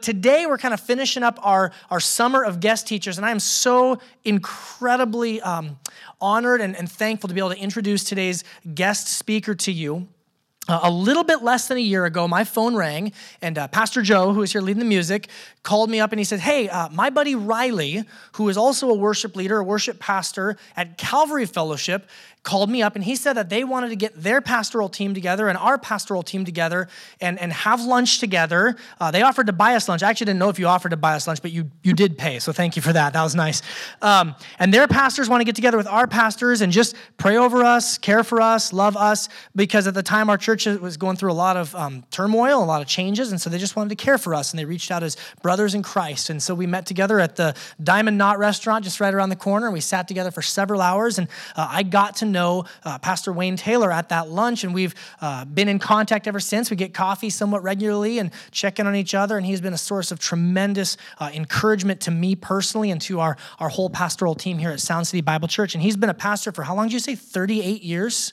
Today, we're kind of finishing up our, our summer of guest teachers, and I am so incredibly um, honored and, and thankful to be able to introduce today's guest speaker to you. Uh, a little bit less than a year ago, my phone rang, and uh, Pastor Joe, who is here leading the music, called me up and he said, Hey, uh, my buddy Riley, who is also a worship leader, a worship pastor at Calvary Fellowship, called me up and he said that they wanted to get their pastoral team together and our pastoral team together and, and have lunch together. Uh, they offered to buy us lunch. I actually didn't know if you offered to buy us lunch, but you, you did pay, so thank you for that. That was nice. Um, and their pastors want to get together with our pastors and just pray over us, care for us, love us, because at the time our church was going through a lot of um, turmoil, a lot of changes, and so they just wanted to care for us and they reached out as brothers in Christ. And so we met together at the Diamond Knot restaurant just right around the corner. We sat together for several hours and uh, I got to know uh, Pastor Wayne Taylor at that lunch, and we've uh, been in contact ever since. We get coffee somewhat regularly and check in on each other, and he's been a source of tremendous uh, encouragement to me personally and to our, our whole pastoral team here at Sound City Bible Church. And he's been a pastor for how long did you say? 38 years?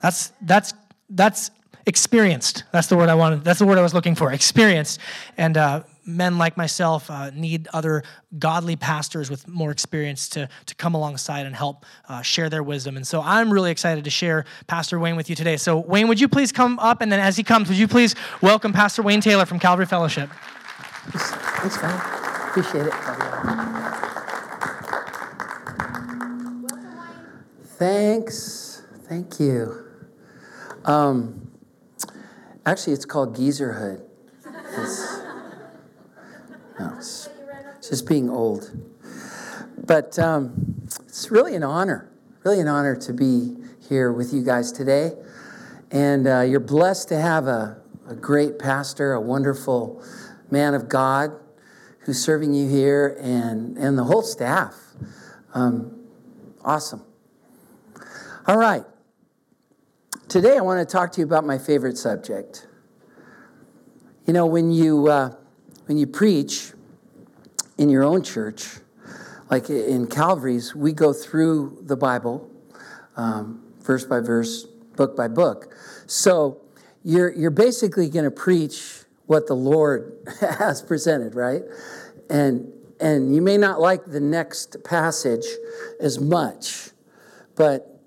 That's, that's, that's experienced. That's the word I wanted. That's the word I was looking for. Experienced. And uh, men like myself uh, need other godly pastors with more experience to, to come alongside and help uh, share their wisdom. And so I'm really excited to share Pastor Wayne with you today. So, Wayne, would you please come up? And then as he comes, would you please welcome Pastor Wayne Taylor from Calvary Fellowship? Thanks, man. Appreciate it. Thanks. Thank you. Um, actually, it's called Geezerhood. It's, no, it's, just being old. But um, it's really an honor, really an honor to be here with you guys today. And uh, you're blessed to have a, a great pastor, a wonderful man of God who's serving you here, and, and the whole staff. Um, awesome. All right. Today, I want to talk to you about my favorite subject. You know, when you, uh, when you preach in your own church, like in Calvary's, we go through the Bible um, verse by verse, book by book. So you're, you're basically going to preach what the Lord has presented, right? And, and you may not like the next passage as much, but,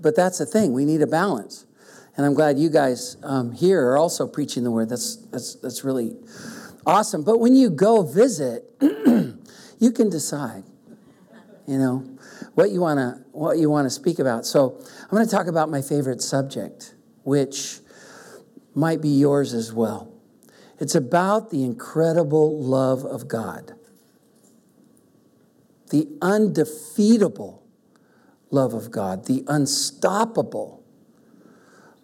but that's the thing. We need a balance. And I'm glad you guys um, here are also preaching the word. That's, that's, that's really awesome. But when you go visit, you can decide, you know, what you want to what you want to speak about. So I'm going to talk about my favorite subject, which might be yours as well. It's about the incredible love of God, the undefeatable love of God, the unstoppable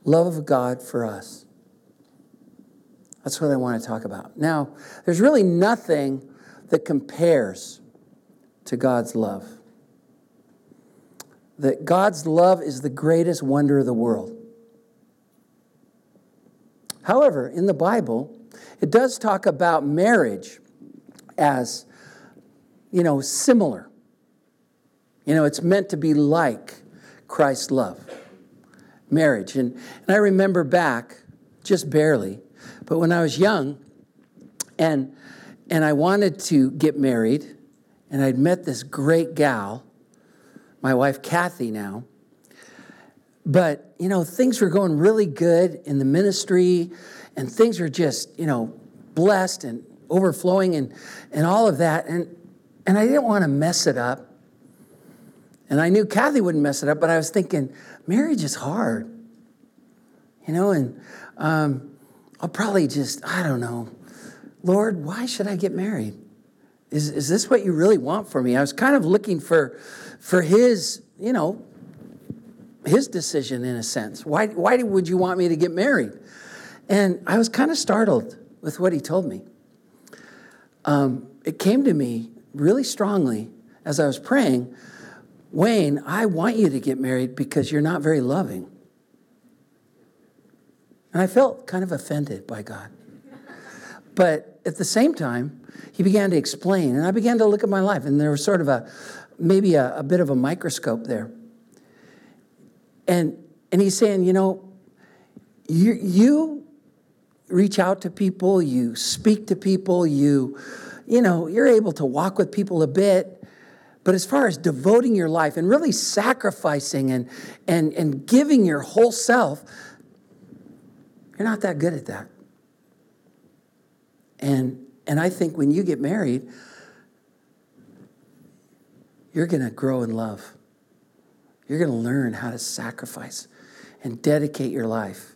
love of God for us. That's what I want to talk about. Now, there's really nothing that compares to God's love. That God's love is the greatest wonder of the world. However, in the Bible, it does talk about marriage as, you know, similar. You know, it's meant to be like Christ's love. Marriage. And, and I remember back, just barely, but when I was young and, and I wanted to get married, and I'd met this great gal, my wife Kathy now, but, you know, things were going really good in the ministry, and things were just, you know, blessed and overflowing and, and all of that. And, and I didn't want to mess it up. And I knew Kathy wouldn't mess it up, but I was thinking, marriage is hard. You know, and um, I'll probably just, I don't know, Lord, why should I get married? Is, is this what you really want for me? I was kind of looking for, for his, you know, his decision in a sense. Why, why would you want me to get married? And I was kind of startled with what he told me. Um, it came to me really strongly as I was praying Wayne, I want you to get married because you're not very loving. And I felt kind of offended by God. But at the same time, he began to explain, and I began to look at my life, and there was sort of a maybe a, a bit of a microscope there. And and he's saying, you know, you, you reach out to people, you speak to people, you, you know, you're able to walk with people a bit. But as far as devoting your life and really sacrificing and, and, and giving your whole self, you're not that good at that. And, and I think when you get married, you're going to grow in love. You're going to learn how to sacrifice and dedicate your life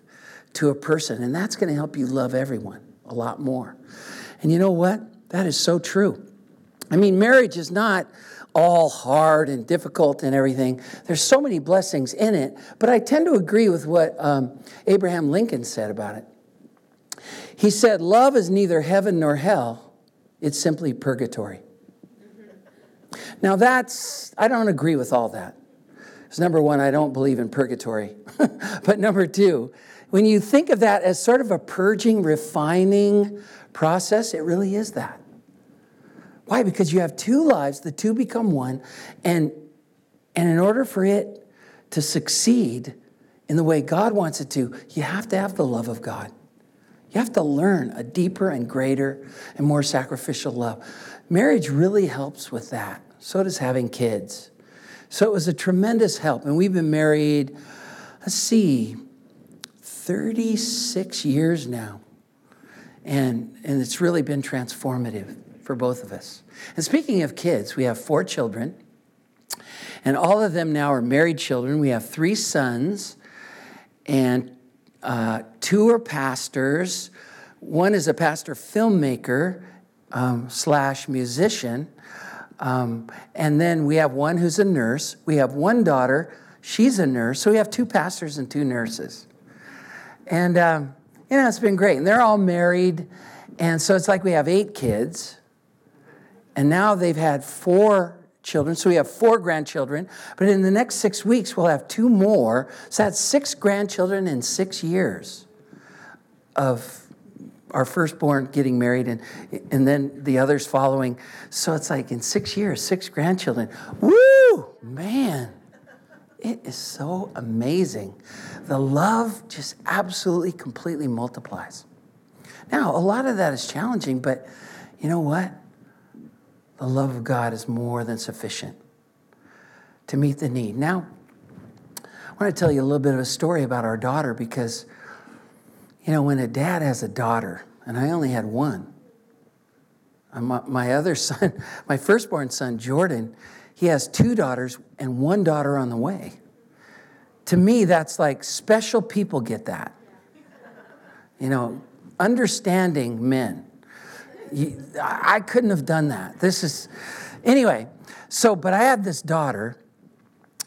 to a person. And that's going to help you love everyone a lot more. And you know what? That is so true. I mean, marriage is not all hard and difficult and everything. There's so many blessings in it. But I tend to agree with what um, Abraham Lincoln said about it. He said, Love is neither heaven nor hell, it's simply purgatory. Now, that's, I don't agree with all that. Because number one, I don't believe in purgatory. but number two, when you think of that as sort of a purging, refining process, it really is that. Why? Because you have two lives, the two become one, and, and in order for it to succeed in the way God wants it to, you have to have the love of God. You have to learn a deeper and greater and more sacrificial love. Marriage really helps with that. So does having kids. So it was a tremendous help. And we've been married, let's see, 36 years now. And, and it's really been transformative for both of us. And speaking of kids, we have four children, and all of them now are married children. We have three sons, and uh, two are pastors. One is a pastor filmmaker um, slash musician. Um, and then we have one who's a nurse. We have one daughter. She's a nurse. So we have two pastors and two nurses. And, um, you know, it's been great. And they're all married. And so it's like we have eight kids. And now they've had four children. So we have four grandchildren. But in the next six weeks, we'll have two more. So that's six grandchildren in six years of our firstborn getting married and, and then the others following. So it's like in six years, six grandchildren. Woo! Man, it is so amazing. The love just absolutely, completely multiplies. Now, a lot of that is challenging, but you know what? The love of God is more than sufficient to meet the need. Now, I want to tell you a little bit of a story about our daughter because, you know, when a dad has a daughter, and I only had one, uh, my, my other son, my firstborn son, Jordan, he has two daughters and one daughter on the way. To me, that's like special people get that. You know, understanding men I couldn't have done that. This is, anyway, so, but I had this daughter.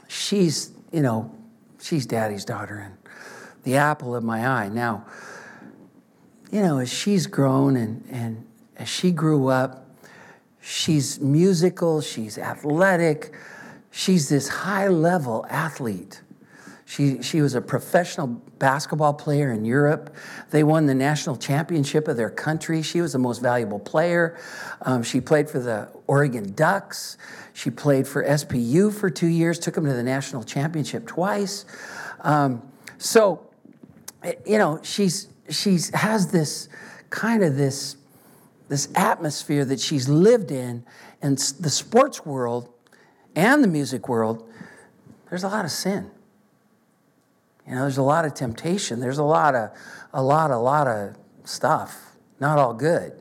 She's, you know, she's daddy's daughter and the apple of my eye. Now, you know, as she's grown and, and as she grew up, she's musical, she's athletic, she's this high level athlete. She, she was a professional basketball player in Europe. They won the national championship of their country. She was the most valuable player. Um, she played for the Oregon Ducks. She played for SPU for two years, took them to the national championship twice. Um, so, you know, she's she's has this kind of this this atmosphere that she's lived in, and the sports world and the music world. There's a lot of sin you know, there's a lot of temptation. There's a lot of, a lot, a lot of stuff, not all good.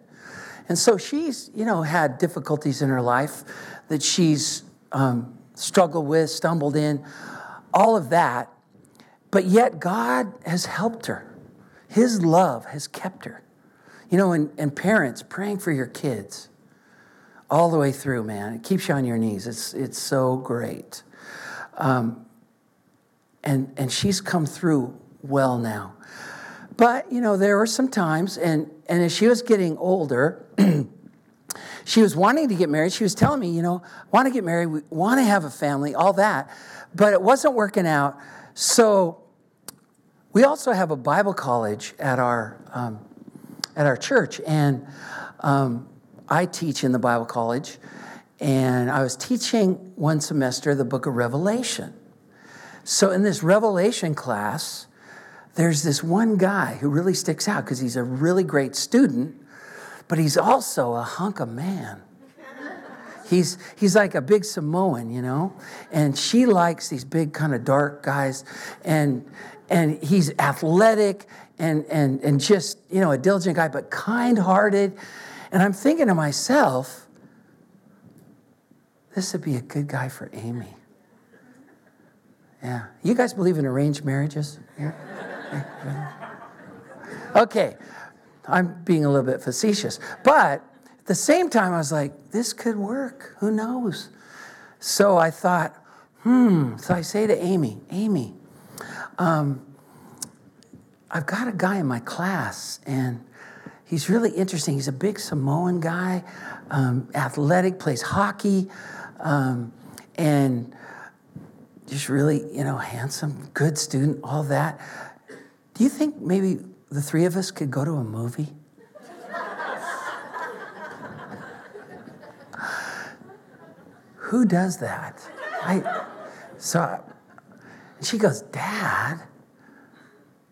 And so she's, you know, had difficulties in her life that she's um, struggled with, stumbled in, all of that. But yet God has helped her. His love has kept her. You know, and, and parents praying for your kids all the way through, man. It keeps you on your knees. It's, it's so great. Um, and, and she's come through well now. But, you know, there were some times, and, and as she was getting older, she was wanting to get married. She was telling me, you know, want to get married, we want to have a family, all that. But it wasn't working out. So we also have a Bible college at our, um, at our church. And um, I teach in the Bible college. And I was teaching one semester the book of Revelation. So, in this Revelation class, there's this one guy who really sticks out because he's a really great student, but he's also a hunk of man. He's, he's like a big Samoan, you know? And she likes these big, kind of dark guys. And, and he's athletic and, and, and just, you know, a diligent guy, but kind hearted. And I'm thinking to myself, this would be a good guy for Amy. Yeah. You guys believe in arranged marriages? Yeah. Okay. I'm being a little bit facetious. But at the same time, I was like, this could work. Who knows? So I thought, hmm. So I say to Amy, Amy, um, I've got a guy in my class, and he's really interesting. He's a big Samoan guy, um, athletic, plays hockey, um, and just really, you know, handsome, good student, all that. Do you think maybe the three of us could go to a movie? Who does that? I, so she goes, Dad,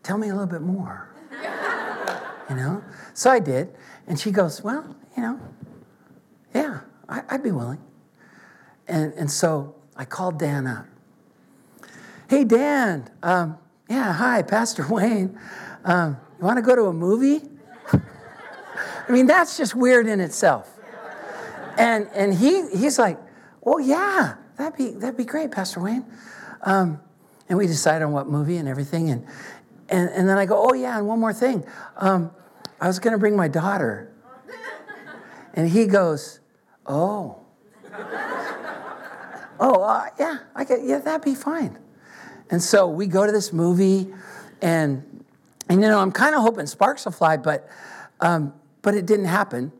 tell me a little bit more. You know? So I did. And she goes, Well, you know, yeah, I, would be willing. And, and so I called Dan up. Hey, Dan, um, yeah, hi, Pastor Wayne. Um, you want to go to a movie? I mean, that's just weird in itself. And, and he, he's like, well, yeah, that'd be, that'd be great, Pastor Wayne. Um, and we decide on what movie and everything. And, and, and then I go, oh, yeah, and one more thing. Um, I was going to bring my daughter. And he goes, oh. oh, uh, yeah, I get, yeah, that'd be fine. And so we go to this movie, and, and you know, I'm kind of hoping sparks will fly, but, um, but it didn't happen.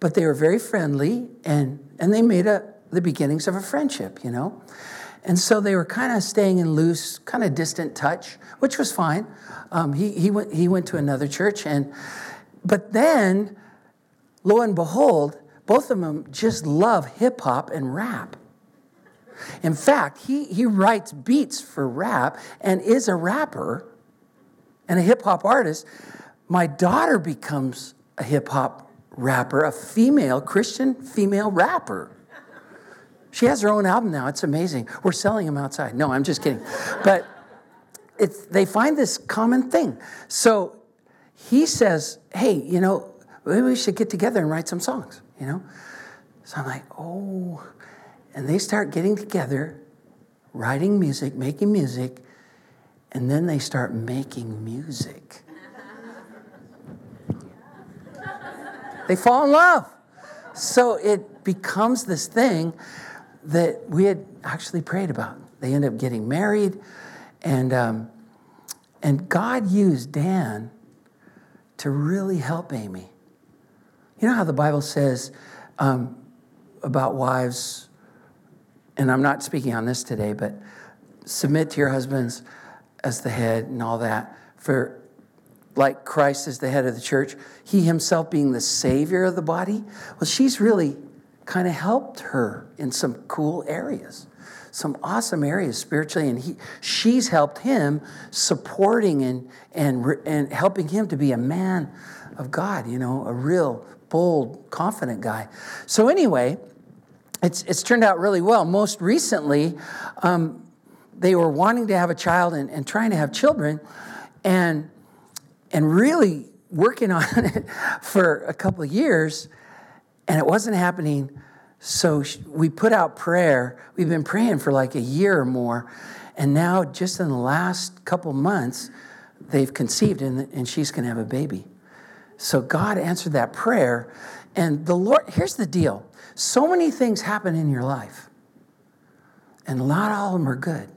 But they were very friendly, and, and they made a, the beginnings of a friendship, you know? And so they were kind of staying in loose, kind of distant touch, which was fine. Um, he, he, went, he went to another church, and, but then, lo and behold, both of them just love hip hop and rap. In fact, he, he writes beats for rap and is a rapper and a hip hop artist. My daughter becomes a hip hop rapper, a female, Christian female rapper. She has her own album now. It's amazing. We're selling them outside. No, I'm just kidding. But it's, they find this common thing. So he says, hey, you know, maybe we should get together and write some songs, you know? So I'm like, oh, and they start getting together, writing music, making music, and then they start making music. they fall in love. So it becomes this thing that we had actually prayed about. They end up getting married, and, um, and God used Dan to really help Amy. You know how the Bible says um, about wives and I'm not speaking on this today, but submit to your husbands as the head and all that. For like Christ is the head of the church, he himself being the savior of the body. Well, she's really kind of helped her in some cool areas, some awesome areas spiritually, and he, she's helped him supporting and, and, and helping him to be a man of God, you know, a real bold, confident guy. So, anyway, it's, it's turned out really well. Most recently, um, they were wanting to have a child and, and trying to have children and, and really working on it for a couple of years, and it wasn't happening. So we put out prayer. We've been praying for like a year or more. And now, just in the last couple months, they've conceived and, and she's going to have a baby. So God answered that prayer. And the Lord, here's the deal so many things happen in your life, and not all of them are good.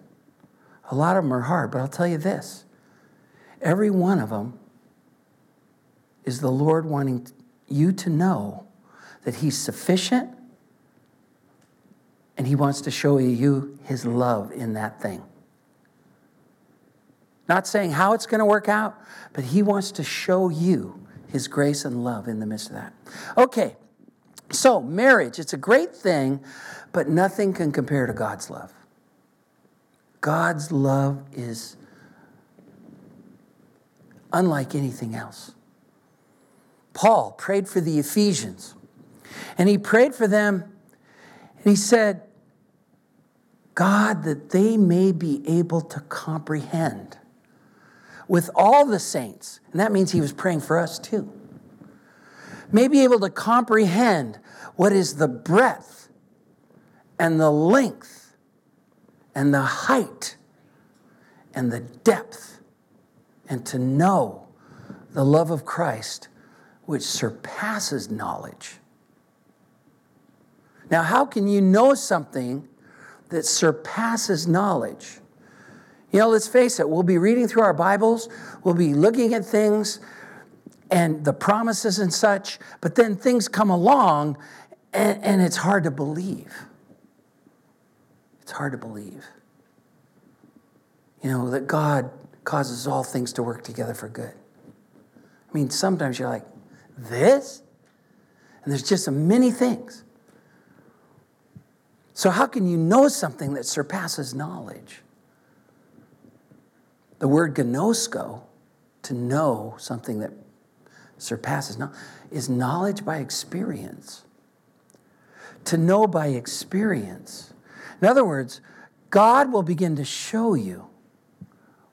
A lot of them are hard, but I'll tell you this every one of them is the Lord wanting you to know that He's sufficient and He wants to show you His love in that thing. Not saying how it's going to work out, but He wants to show you His grace and love in the midst of that. Okay. So, marriage, it's a great thing, but nothing can compare to God's love. God's love is unlike anything else. Paul prayed for the Ephesians, and he prayed for them, and he said, God, that they may be able to comprehend with all the saints, and that means he was praying for us too, may be able to comprehend what is the breadth and the length and the height and the depth, and to know the love of Christ which surpasses knowledge. Now, how can you know something that surpasses knowledge? You know, let's face it, we'll be reading through our Bibles, we'll be looking at things and the promises and such, but then things come along and, and it's hard to believe. It's hard to believe. You know, that God causes all things to work together for good. I mean, sometimes you're like, this? And there's just many things. So, how can you know something that surpasses knowledge? The word gnosko, to know something that surpasses is knowledge by experience. To know by experience. In other words, God will begin to show you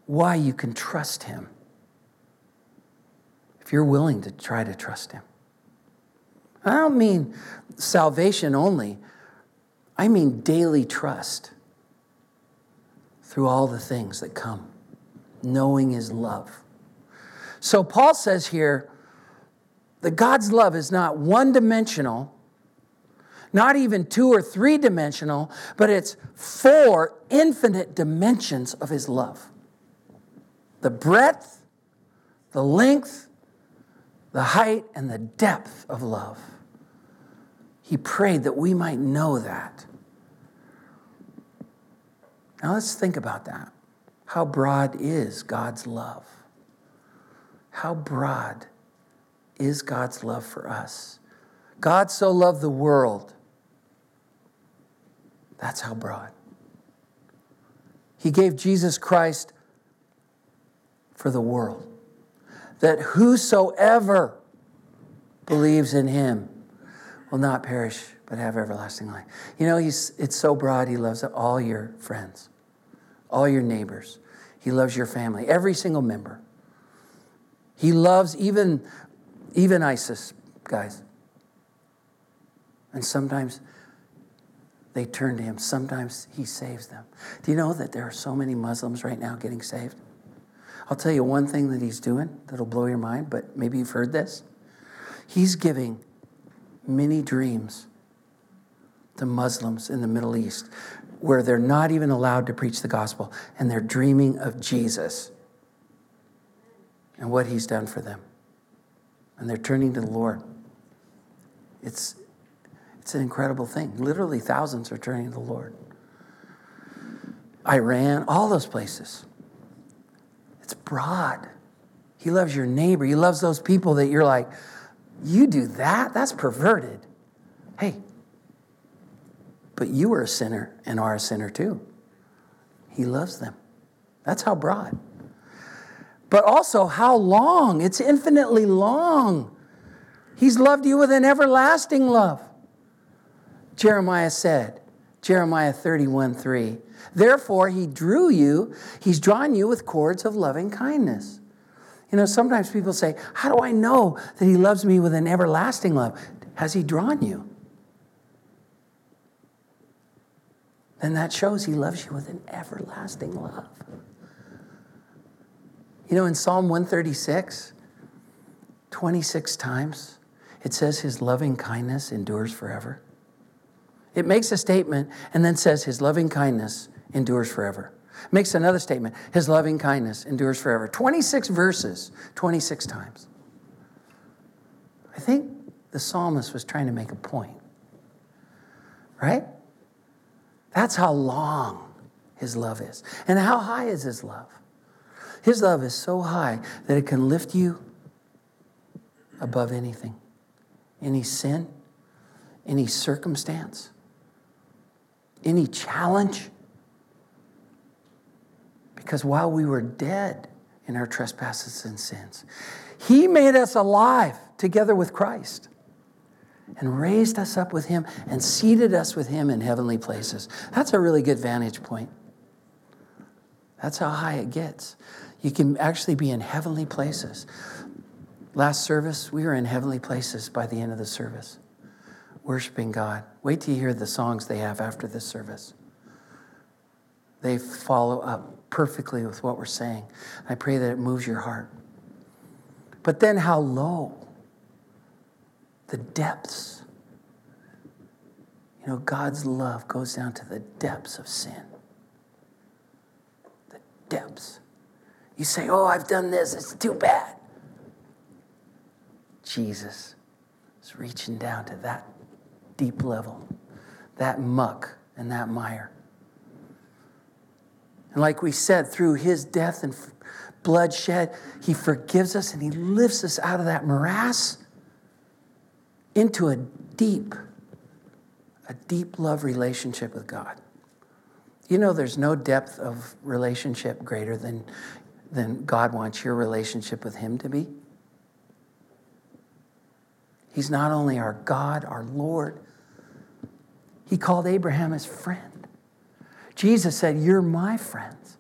why you can trust Him if you're willing to try to trust Him. I don't mean salvation only, I mean daily trust through all the things that come, knowing His love. So Paul says here that God's love is not one dimensional, not even two or three dimensional, but it's four infinite dimensions of His love the breadth, the length, the height, and the depth of love. He prayed that we might know that. Now let's think about that. How broad is God's love? How broad is God's love for us? God so loved the world. That's how broad. He gave Jesus Christ for the world. That whosoever believes in him will not perish but have everlasting life. You know, he's, it's so broad, he loves all your friends, all your neighbors. He loves your family, every single member. He loves even, even ISIS guys. And sometimes they turn to him. Sometimes he saves them. Do you know that there are so many Muslims right now getting saved? I'll tell you one thing that he's doing that'll blow your mind, but maybe you've heard this. He's giving many dreams to Muslims in the Middle East where they're not even allowed to preach the gospel and they're dreaming of Jesus and what he's done for them. And they're turning to the Lord. It's, it's an incredible thing. Literally, thousands are turning to the Lord. Iran, all those places. It's broad. He loves your neighbor. He loves those people that you're like, you do that? That's perverted. Hey, but you are a sinner and are a sinner too. He loves them. That's how broad. But also how long. It's infinitely long. He's loved you with an everlasting love. Jeremiah said, Jeremiah 31 3. Therefore, he drew you, he's drawn you with cords of loving kindness. You know, sometimes people say, How do I know that he loves me with an everlasting love? Has he drawn you? Then that shows he loves you with an everlasting love. You know, in Psalm 136, 26 times, it says his loving kindness endures forever. It makes a statement and then says his loving kindness endures forever. Makes another statement His loving kindness endures forever. 26 verses, 26 times. I think the psalmist was trying to make a point, right? That's how long his love is. And how high is his love? His love is so high that it can lift you above anything, any sin, any circumstance, any challenge. Because while we were dead in our trespasses and sins. He made us alive together with Christ and raised us up with Him and seated us with Him in heavenly places. That's a really good vantage point. That's how high it gets. You can actually be in heavenly places. Last service, we were in heavenly places by the end of the service, worshiping God. Wait till you hear the songs they have after this service. They follow up perfectly with what we're saying. I pray that it moves your heart. But then, how low? The depths. You know, God's love goes down to the depths of sin. The depths. You say, Oh, I've done this, it's too bad. Jesus is reaching down to that deep level, that muck and that mire. And like we said, through his death and bloodshed, he forgives us and he lifts us out of that morass into a deep, a deep love relationship with God. You know, there's no depth of relationship greater than, than God wants your relationship with him to be. He's not only our God, our Lord, he called Abraham his friend. Jesus said, You're my friends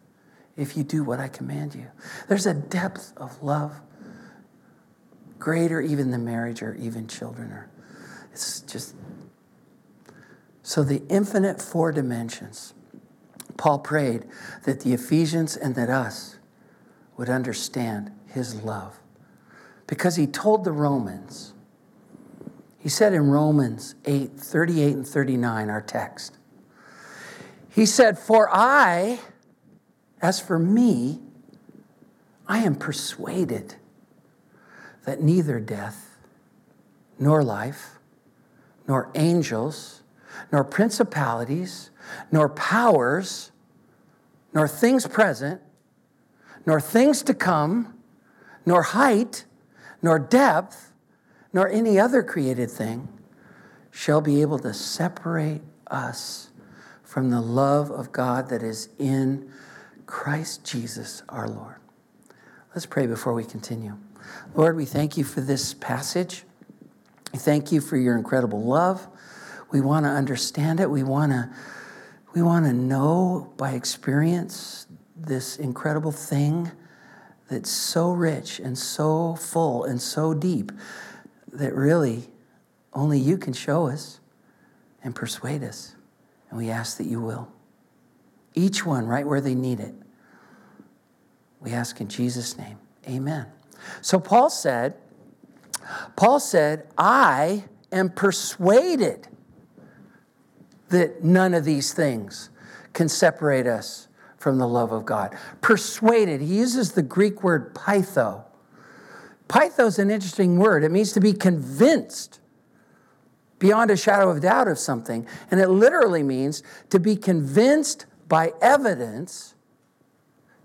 if you do what I command you. There's a depth of love greater even than marriage or even children or it's just so the infinite four dimensions paul prayed that the ephesians and that us would understand his love. Because he told the romans he said in romans 8 38 and 39 our text he said, For I, as for me, I am persuaded that neither death, nor life, nor angels, nor principalities, nor powers, nor things present, nor things to come, nor height, nor depth, nor any other created thing shall be able to separate us from the love of God that is in Christ Jesus our Lord. Let's pray before we continue. Lord, we thank you for this passage. We thank you for your incredible love. We want to understand it. We want to we want to know by experience this incredible thing that's so rich and so full and so deep that really only you can show us and persuade us. And we ask that you will. Each one right where they need it. We ask in Jesus' name. Amen. So Paul said, Paul said, I am persuaded that none of these things can separate us from the love of God. Persuaded, he uses the Greek word peitho. Peitho is an interesting word. It means to be convinced beyond a shadow of doubt of something. And it literally means to be convinced by evidence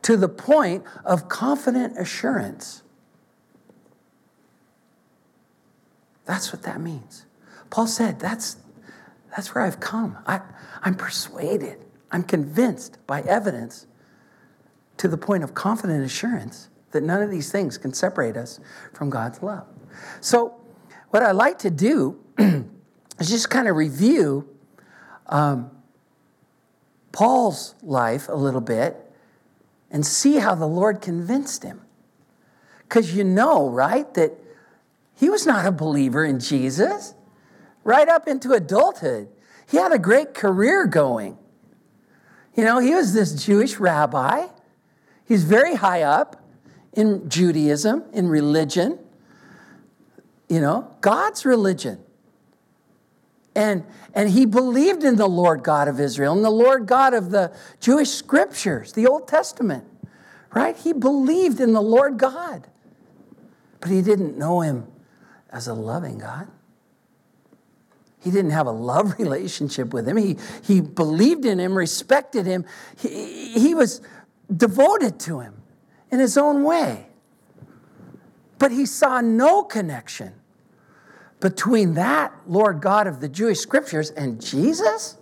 to the point of confident assurance. That's what that means. Paul said, That's, that's where I've come. I, I'm persuaded, I'm convinced by evidence to the point of confident assurance that none of these things can separate us from God's love. So, what I like to do let's just kind of review um, Paul's life a little bit and see how the Lord convinced him. Because you know, right, that he was not a believer in Jesus right up into adulthood. He had a great career going. You know, he was this Jewish rabbi. He's very high up in Judaism, in religion. You know, God's religion. And, and he believed in the Lord God of Israel and the Lord God of the Jewish scriptures, the Old Testament, right? He believed in the Lord God, but he didn't know him as a loving God. He didn't have a love relationship with him. He, he believed in him, respected him. He, he was devoted to him in his own way. But he saw no connection between that Lord God of the Jewish scriptures and Jesus?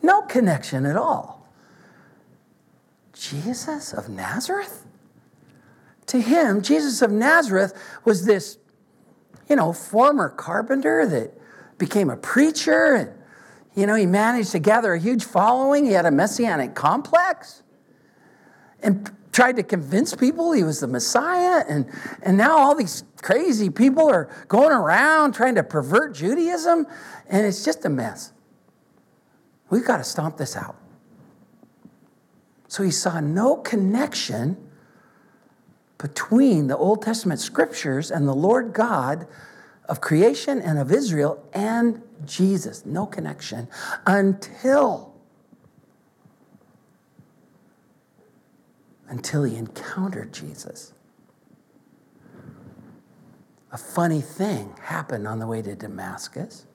No connection at all. Jesus of Nazareth? to him, Jesus of Nazareth was this, you know, former carpenter that became a preacher and, you know, he managed to gather a huge following. He had a messianic complex and tried to convince people he was the Messiah. And, and now all these crazy people are going around trying to pervert Judaism, and it's just a mess. We've got to stomp this out. So he saw no connection between the Old Testament scriptures and the Lord God of creation and of Israel and Jesus. No connection until until he encountered Jesus. A funny thing happened on the way to Damascus.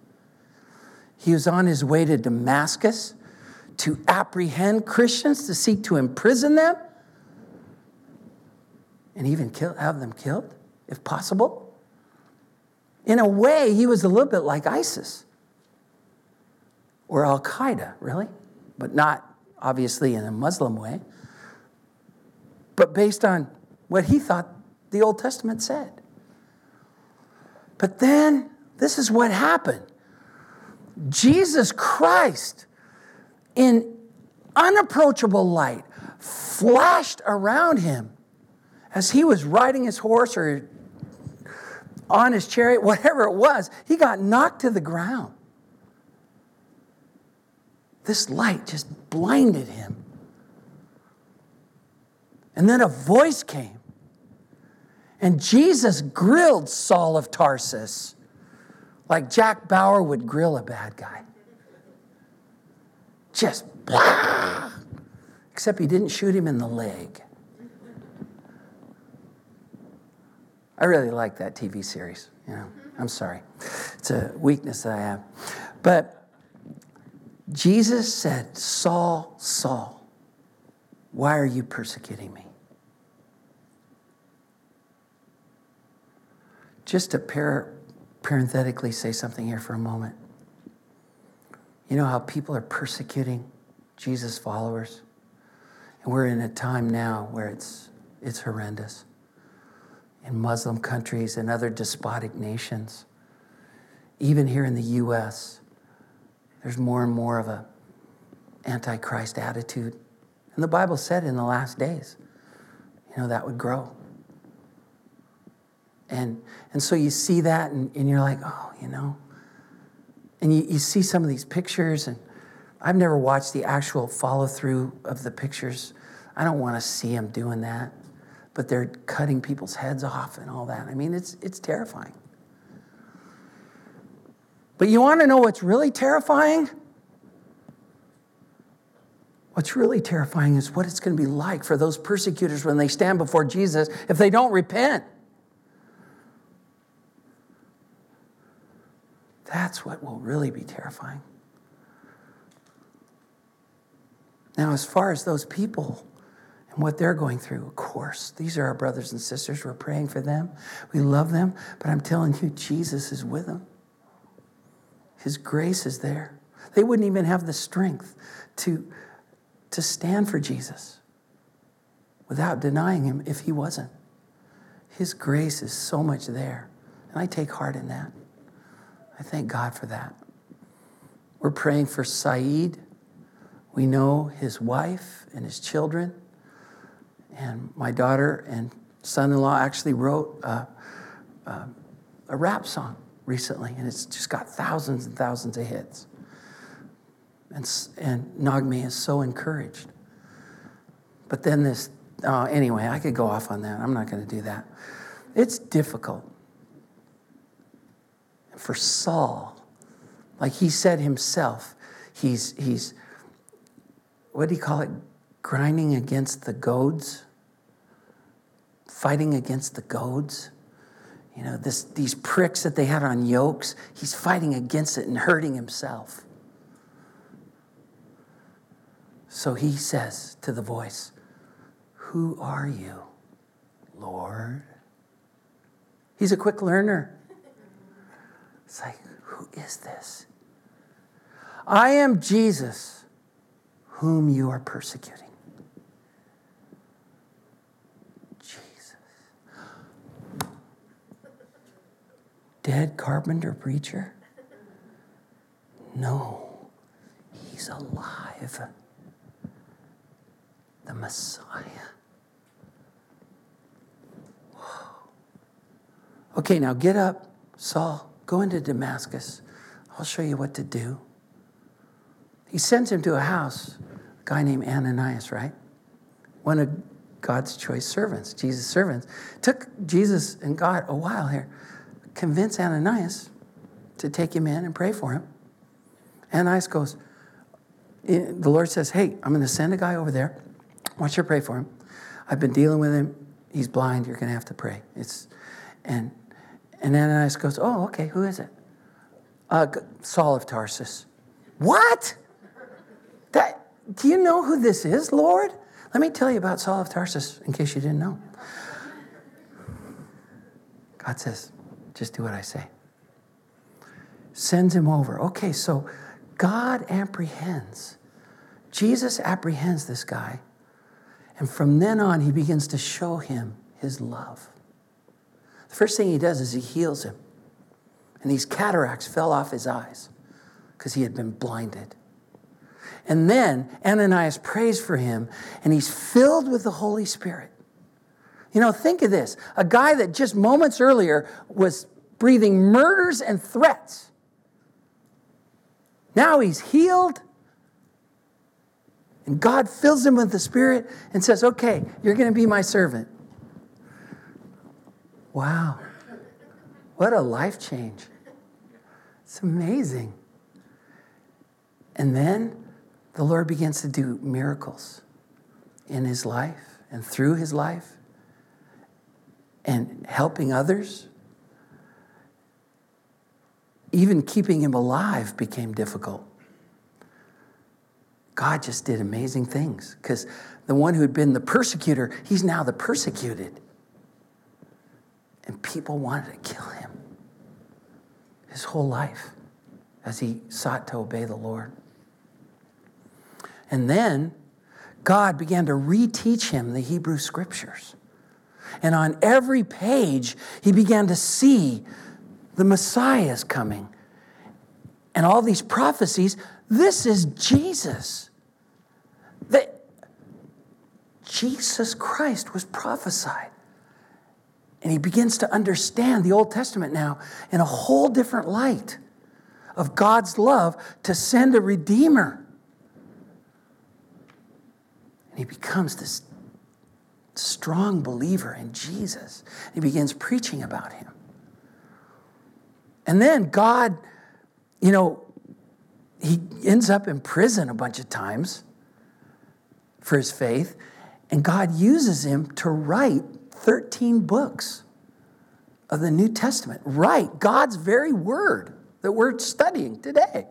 He was on his way to Damascus to apprehend Christians, to seek to imprison them, and even kill, have them killed, if possible. In a way, he was a little bit like ISIS. Or Al Qaeda, really, but not obviously in a Muslim way, but based on what he thought the Old Testament said. But then, this is what happened. Jesus Christ, in unapproachable light, flashed around him as he was riding his horse or on his chariot, whatever it was, he got knocked to the ground. This light just blinded him. And then a voice came. And Jesus grilled Saul of Tarsus like Jack Bauer would grill a bad guy. Just blah. Except he didn't shoot him in the leg. I really like that TV series. You know, I'm sorry. It's a weakness that I have. But Jesus said, Saul, Saul, why are you persecuting me? Just to par- parenthetically say something here for a moment. You know how people are persecuting Jesus' followers? And we're in a time now where it's, it's horrendous in Muslim countries and other despotic nations. Even here in the US, there's more and more of a antichrist attitude. And the Bible said in the last days, you know, that would grow. And, and so you see that and, and you're like, oh, you know. And you, you see some of these pictures, and I've never watched the actual follow through of the pictures. I don't want to see them doing that but they're cutting people's heads off and all that. I mean, it's, it's terrifying. But you want to know what's really terrifying? What's really terrifying is what it's going to be like for those persecutors when they stand before Jesus if they don't repent. That's what will really be terrifying. Now, as far as those people and what they're going through. Of course, these are our brothers and sisters. We're praying for them. We love them. But I'm telling you, Jesus is with them. His grace is there. They wouldn't even have the strength to, to stand for Jesus without denying him if he wasn't. His grace is so much there. And I take heart in that. I thank God for that. We're praying for Saeed. We know his wife and his children. And my daughter and son in law actually wrote a, a, a, rap song recently, and it's just got thousands and thousands of hits. And, and Naghmeh is so encouraged. But then this, uh, anyway, I could go off on that. I'm not going to do that. It's difficult. For Saul, like he said himself, he's, he's what do you call it? Grinding against the goads, fighting against the goads. You know, this, these pricks that they had on yokes, he's fighting against it and hurting himself. So he says to the voice, Who are you, Lord? He's a quick learner. It's like, Who is this? I am Jesus, whom you are persecuting. Dead carpenter preacher? No, he's alive. The Messiah. Okay, now get up, Saul. Go into Damascus. I'll show you what to do. He sends him to a house, a guy named Ananias, right? One of God's choice servants, Jesus' servants. Took Jesus and God a while here. Convince Ananias to take him in and pray for him. Ananias goes, the Lord says, Hey, I'm going to send a guy over there. I want you to pray for him. I've been dealing with him. He's blind. You're going to have to pray. It's, and, and Ananias goes, Oh, okay. Who is it? Uh, Saul of Tarsus. What? That, do you know who this is, Lord? Let me tell you about Saul of Tarsus in case you didn't know. God says, just do what I say. Sends him over. Okay, so God apprehends. Jesus apprehends this guy. And from then on, he begins to show him his love. The first thing he does is he heals him. And these cataracts fell off his eyes because he had been blinded. And then Ananias prays for him, and he's filled with the Holy Spirit. You know, think of this a guy that just moments earlier was breathing murders and threats. Now he's healed, and God fills him with the Spirit and says, Okay, you're going to be my servant. Wow. What a life change. It's amazing. And then the Lord begins to do miracles in his life and through his life and helping others. Even keeping him alive became difficult. God just did amazing things because the one who had been the persecutor, he's now the persecuted. And people wanted to kill him his whole life as he sought to obey the Lord. And then God began to reteach him the Hebrew scriptures. And on every page, he began to see the Messiah is coming. And all these prophecies, this is Jesus. That Jesus Christ was prophesied. And he begins to understand the Old Testament now in a whole different light of God's love to send a Redeemer and he becomes this strong believer in Jesus. He begins preaching about him. And then God, you know, he ends up in prison a bunch of times for his faith, and God uses him to write 13 books of the New Testament. Write God's very word that we're studying today.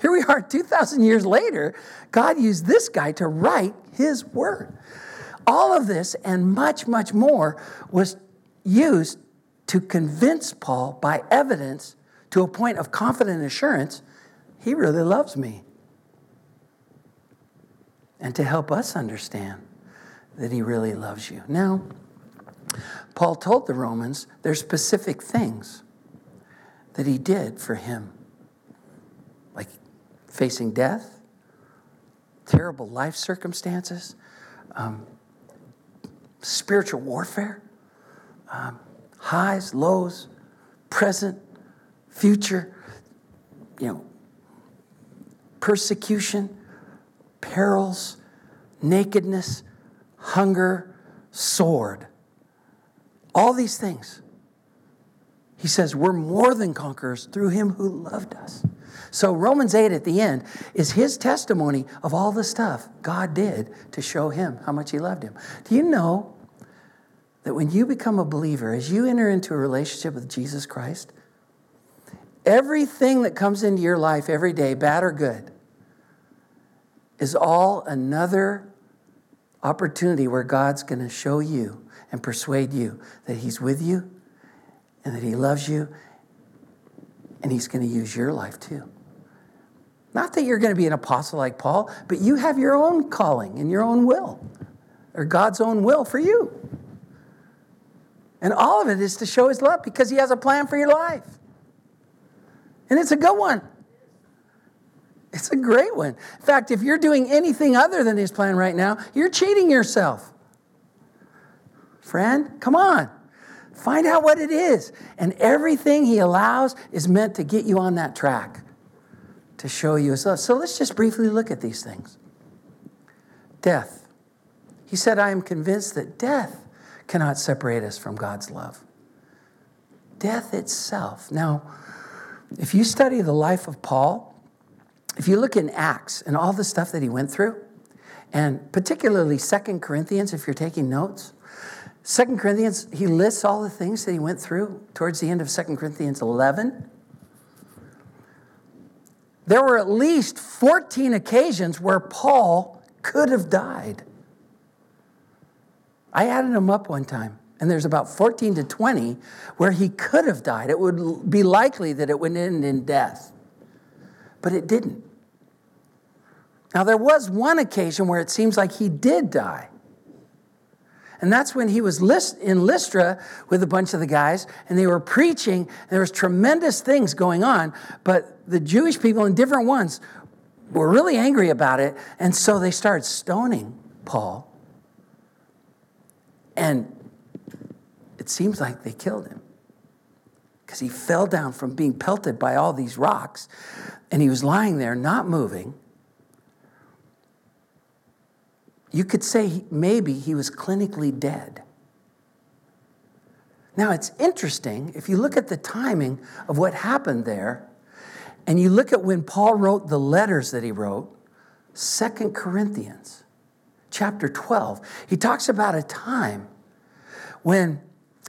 Here we are 2,000 years later. God used this guy to write his word. All of this and much, much more was used to convince Paul by evidence to a point of confident assurance he really loves me. And to help us understand that he really loves you. Now, Paul told the Romans there's specific things that he did for him like facing death, terrible life circumstances, um, spiritual warfare, um, highs, lows, present, future, you know, persecution, perils, nakedness, hunger, sword. All these things. He says, We're more than conquerors through him who loved us. So, Romans 8 at the end is his testimony of all the stuff God did to show him how much he loved him. Do you know that when you become a believer, as you enter into a relationship with Jesus Christ, everything that comes into your life every day, bad or good, is all another opportunity where God's going to show you and persuade you that He's with you and that He loves you and He's going to use your life too. Not that you're going to be an apostle like Paul, but you have your own calling and your own will, or God's own will for you. And all of it is to show his love because he has a plan for your life. And it's a good one. It's a great one. In fact, if you're doing anything other than his plan right now, you're cheating yourself. Friend, come on. Find out what it is. And everything he allows is meant to get you on that track to show you his love. So let's just briefly look at these things. Death. He said, I am convinced that death cannot separate us from God's love. Death itself. Now, if you study the life of Paul, if you look in Acts and all the stuff that he went through, and particularly Second Corinthians, if you're taking notes, Second Corinthians, he lists all the things that he went through towards the end of Second Corinthians 11. There were at least 14 occasions where Paul could have died. I added them up one time, and there's about 14 to 20 where he could have died. It would be likely that it would end in death, but it didn't. Now, there was one occasion where it seems like he did die. And that's when he was in Lystra with a bunch of the guys, and they were preaching. And there was tremendous things going on, but the Jewish people and different ones were really angry about it, and so they started stoning Paul. And it seems like they killed him because he fell down from being pelted by all these rocks, and he was lying there, not moving. You could say maybe he was clinically dead. Now, it's interesting if you look at the timing of what happened there, and you look at when Paul wrote the letters that he wrote, Second Corinthians chapter 12, he talks about a time when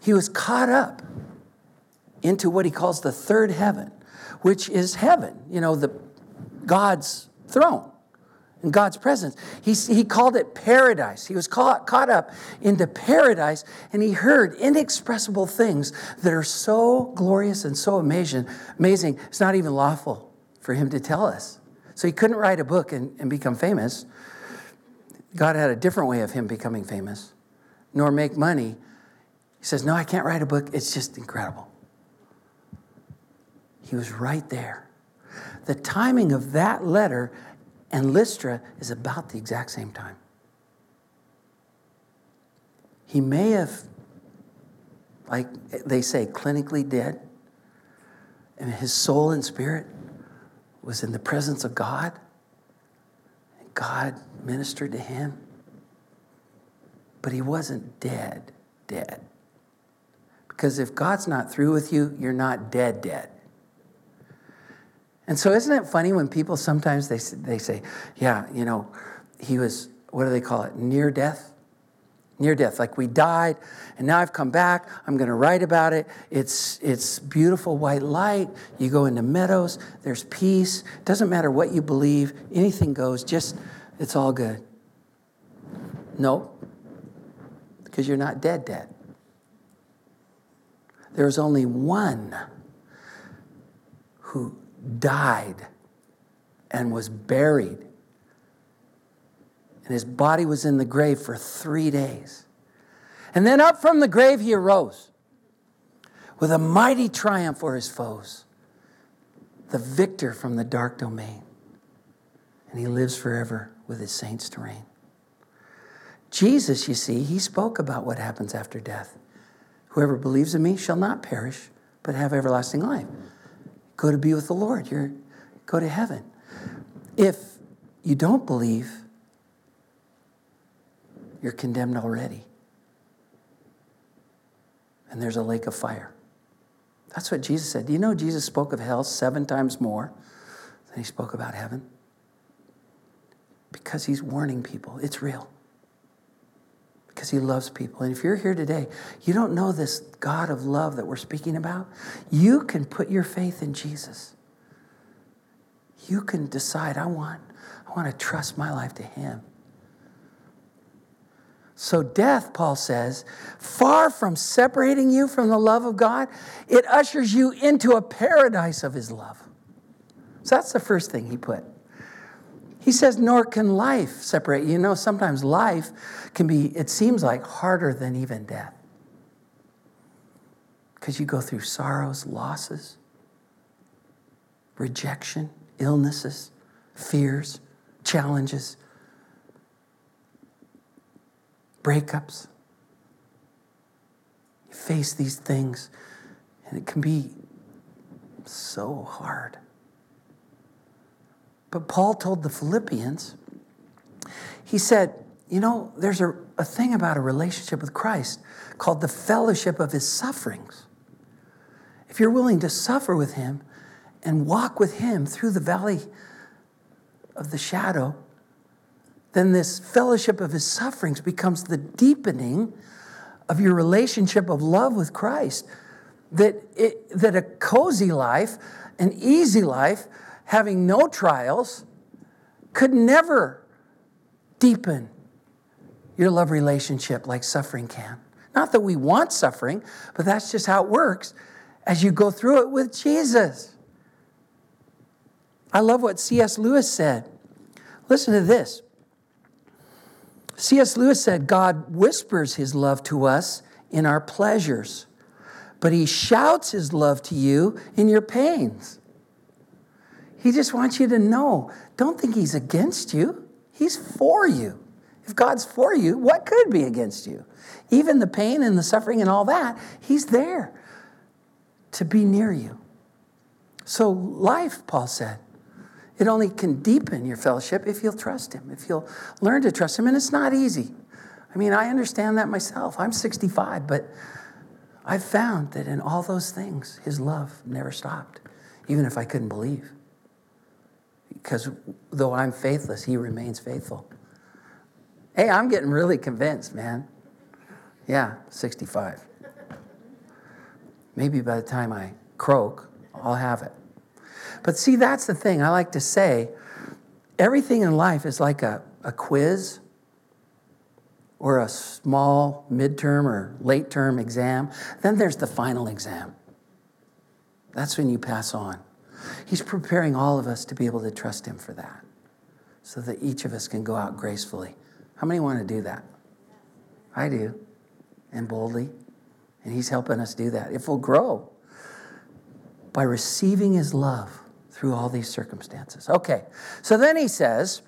he was caught up into what he calls the third heaven, which is heaven, you know, the God's throne in God's presence. He, he called it paradise. He was caught, caught up into paradise and he heard inexpressible things that are so glorious and so amazing, amazing. It's not even lawful for him to tell us. So he couldn't write a book and, and become famous. God had a different way of him becoming famous, nor make money. He says, No, I can't write a book. It's just incredible. He was right there. The timing of that letter and Lystra is about the exact same time. He may have, like they say, clinically dead, and his soul and spirit was in the presence of God, God ministered to him. But he wasn't dead, dead. Because if God's not through with you, you're not dead, dead. And so, isn't it funny when people sometimes they, they say, yeah, you know, he was, what do they call it, near death? Near death, like we died, and now I've come back. I'm going to write about it. It's, it's beautiful white light. You go into meadows, there's peace. it Doesn't matter what you believe, anything goes, just, it's all good. No, because you're not dead, dead. There's only one who died and was buried. And his body was in the grave for three days. And then up from the grave he arose with a mighty triumph for his foes, the victor from the dark domain. And he lives forever with his saints to reign. Jesus, you see, he spoke about what happens after death. Whoever believes in me shall not perish, but have everlasting life go to be with the Lord. You're go to heaven. If you don't believe, you're condemned already. And there's a lake of fire. That's what Jesus said. Do you know Jesus spoke of hell seven times more than he spoke about heaven? Because he's warning people. It's real because he loves people. And if you're here today, you don't know this God of love that we're speaking about, you can put your faith in Jesus. You can decide, I want, I want to trust my life to him. So, death, Paul says, far from separating you from the love of God, it ushers you into a paradise of his love. So, that's the first thing he put. He says, nor can life separate. You know, sometimes life can be, it seems like, harder than even death. because you go through sorrows, losses, rejection, illnesses, fears, challenges, breakups. You face these things, and it can be so hard. But Paul told the Philippians, he said, You know, there's a, a thing about a relationship with Christ called the fellowship of his sufferings. If you're willing to suffer with him and walk with him through the valley of the shadow, then this fellowship of his sufferings becomes the deepening of your relationship of love with Christ. That, it, that a cozy life, an easy life, having no trials, could never deepen your love relationship like suffering can. Not that we want suffering, but that's just how it works as you go through it with Jesus. I love what C.S. Lewis said. Listen to this. C.S. Lewis said, God whispers his love to us in our pleasures, but he shouts his love to you in your pains. He just wants you to know don't think he's against you, he's for you. If God's for you, what could be against you? Even the pain and the suffering and all that, he's there to be near you. So, life, Paul said, it only can deepen your fellowship if you'll trust Him, if you'll learn to trust Him. And it's not easy. I mean, I understand that myself. I'm 65, but I've found that in all those things, His love never stopped, even if I couldn't believe. Because though I'm faithless, He remains faithful. Hey, I'm getting really convinced, man. Yeah, 65. Maybe by the time I croak, I'll have it. But see, that's the thing. I like to say everything in life is like a, a quiz or a small midterm or late term exam. Then there's the final exam. That's when you pass on. He's preparing all of us to be able to trust Him for that so that each of us can go out gracefully. How many want to do that? I do, and boldly. And He's helping us do that. If we'll grow by receiving His love through all these circumstances. Okay, so then he says,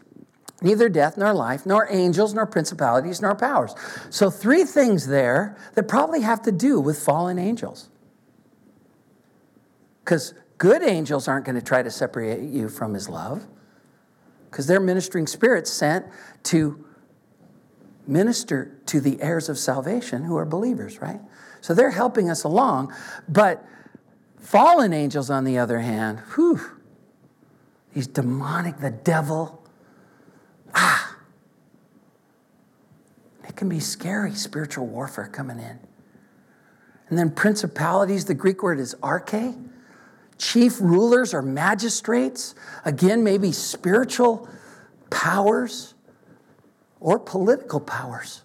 neither death nor life, nor angels, nor principalities, nor powers. So, three things there that probably have to do with fallen angels. Because good angels aren't going to try to separate you from his love, because they're ministering spirits sent to minister to the heirs of salvation who are believers, right? So they're helping us along. But fallen angels, on the other hand, whew, He's demonic, the devil. Ah. It can be scary, spiritual warfare coming in. And then principalities, the Greek word is arche. Chief rulers or magistrates, again, maybe spiritual powers or political powers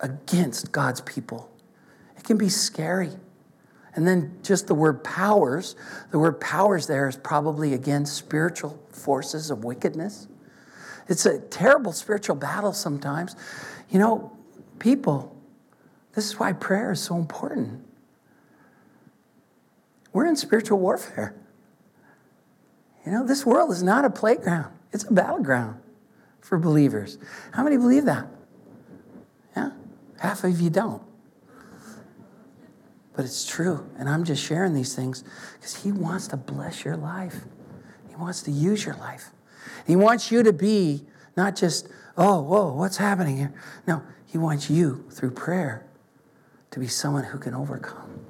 against God's people. It can be scary. And then just the word powers, the word powers there is probably again spiritual forces of wickedness. It's a terrible spiritual battle sometimes. You know, people, this is why prayer is so important. We're in spiritual warfare. You know, this world is not a playground, it's a battleground for believers. How many believe that? Yeah? Half of you don't but it's true. And I'm just sharing these things because He wants to bless your life. He wants to use your life. He wants you to be not just, oh, whoa, what's happening here? No, He wants you through prayer to be someone who can overcome.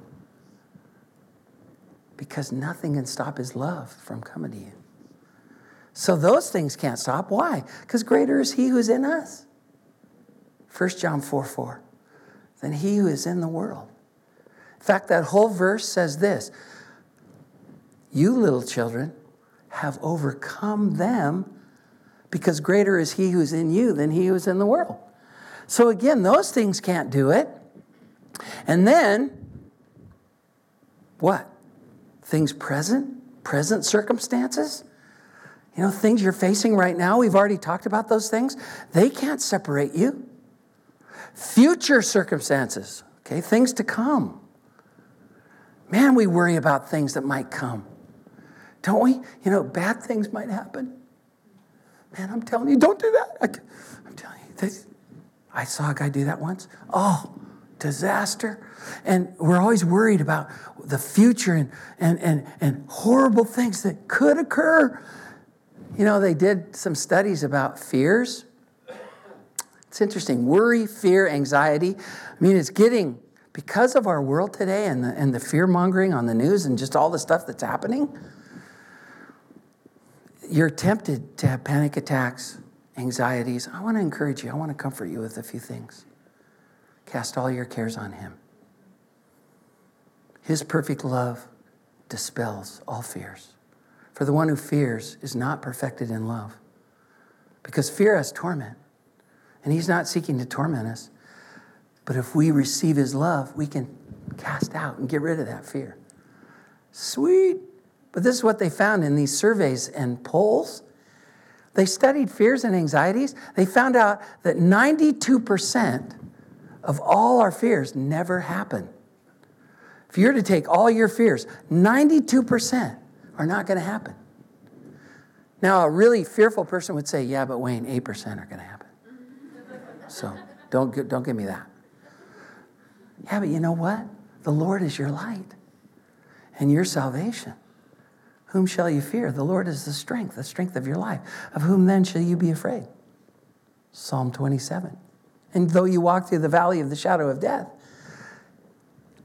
Because nothing can stop His love from coming to you. So those things can't stop. Why? Because greater is He who's in us. 1 John 4 4 than He who is in the world. Fact, that whole verse says this You little children have overcome them because greater is he who's in you than he who's in the world. So again, those things can't do it. And then, what? Things present, present circumstances. You know, things you're facing right now, we've already talked about those things. They can't separate you. Future circumstances, okay, things to come. Man, we worry about things that might come. Don't we? You know, bad things might happen. Man, I'm telling you, don't do that. I, am telling you, this, I saw a guy do that once. Oh, disaster. And we're always worried about the future and, and, and, and horrible things that could occur. You know, they did some studies about fears. It's interesting. Worry, fear, anxiety. I mean, it's getting, because of our world today and the, and the fear mongering on the news and just all the stuff that's happening, you're tempted to have panic attacks, anxieties. I want to encourage you, I want to comfort you with a few things. Cast all your cares on Him. His perfect love dispels all fears. For the one who fears is not perfected in love. Because fear has torment, and He's not seeking to torment us. But if we receive His love, we can cast out and get rid of that fear. Sweet. But this is what they found in these surveys and polls. They studied fears and anxieties. They found out that 92% of all our fears never happen. If you were to take all your fears, 92% are not going to happen. Now, a really fearful person would say, Yeah, but Wayne, 8% are going to happen. So don't, don't give me that. Yeah, but you know what? The Lord is your light and your salvation. Whom shall you fear? The Lord is the strength, the strength of your life. Of whom then shall you be afraid? Psalm 27. And though you walk through the valley of the shadow of death,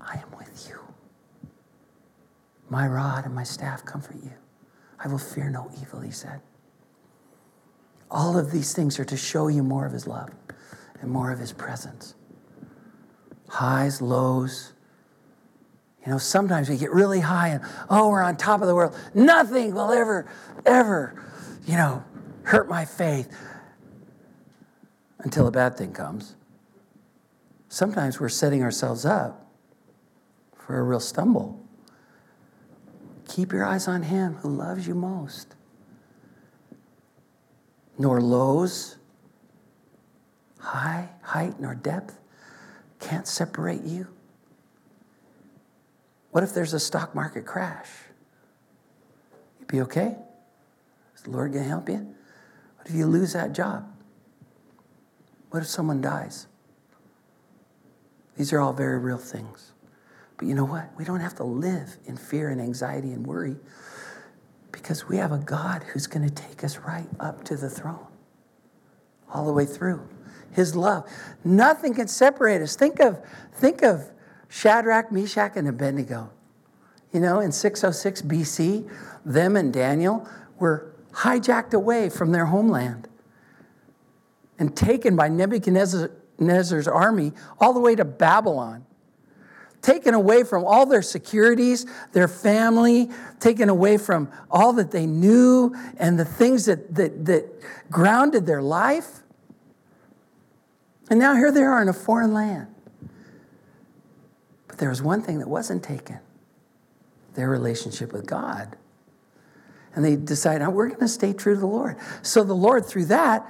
I am with you. My rod and my staff comfort you. I will fear no evil, he said. All of these things are to show you more of his love and more of his presence. Highs, lows, you know, sometimes we get really high and, oh, we're on top of the world. Nothing will ever, ever, you know, hurt my faith until a bad thing comes. Sometimes we're setting ourselves up for a real stumble. Keep your eyes on Him who loves you most. Nor lows, high, height, nor depth can't separate you what if there's a stock market crash? You'd be okay? Is the Lord going to help you? What if you lose that job? What if someone dies? These are all very real things. But you know what? We don't have to live in fear and anxiety and worry because we have a God who's going to take us right up to the throne, all the way through. His love. Nothing can separate us. Think of, think of Shadrach, Meshach, and Abednego. You know, in 606 BC, them and Daniel were hijacked away from their homeland and taken by Nebuchadnezzar's army all the way to Babylon. Taken away from all their securities, their family, taken away from all that they knew and the things that, that, that grounded their life. And now here they are in a foreign land. But there was one thing that wasn't taken their relationship with God. And they decided, oh, we're going to stay true to the Lord. So the Lord, through that,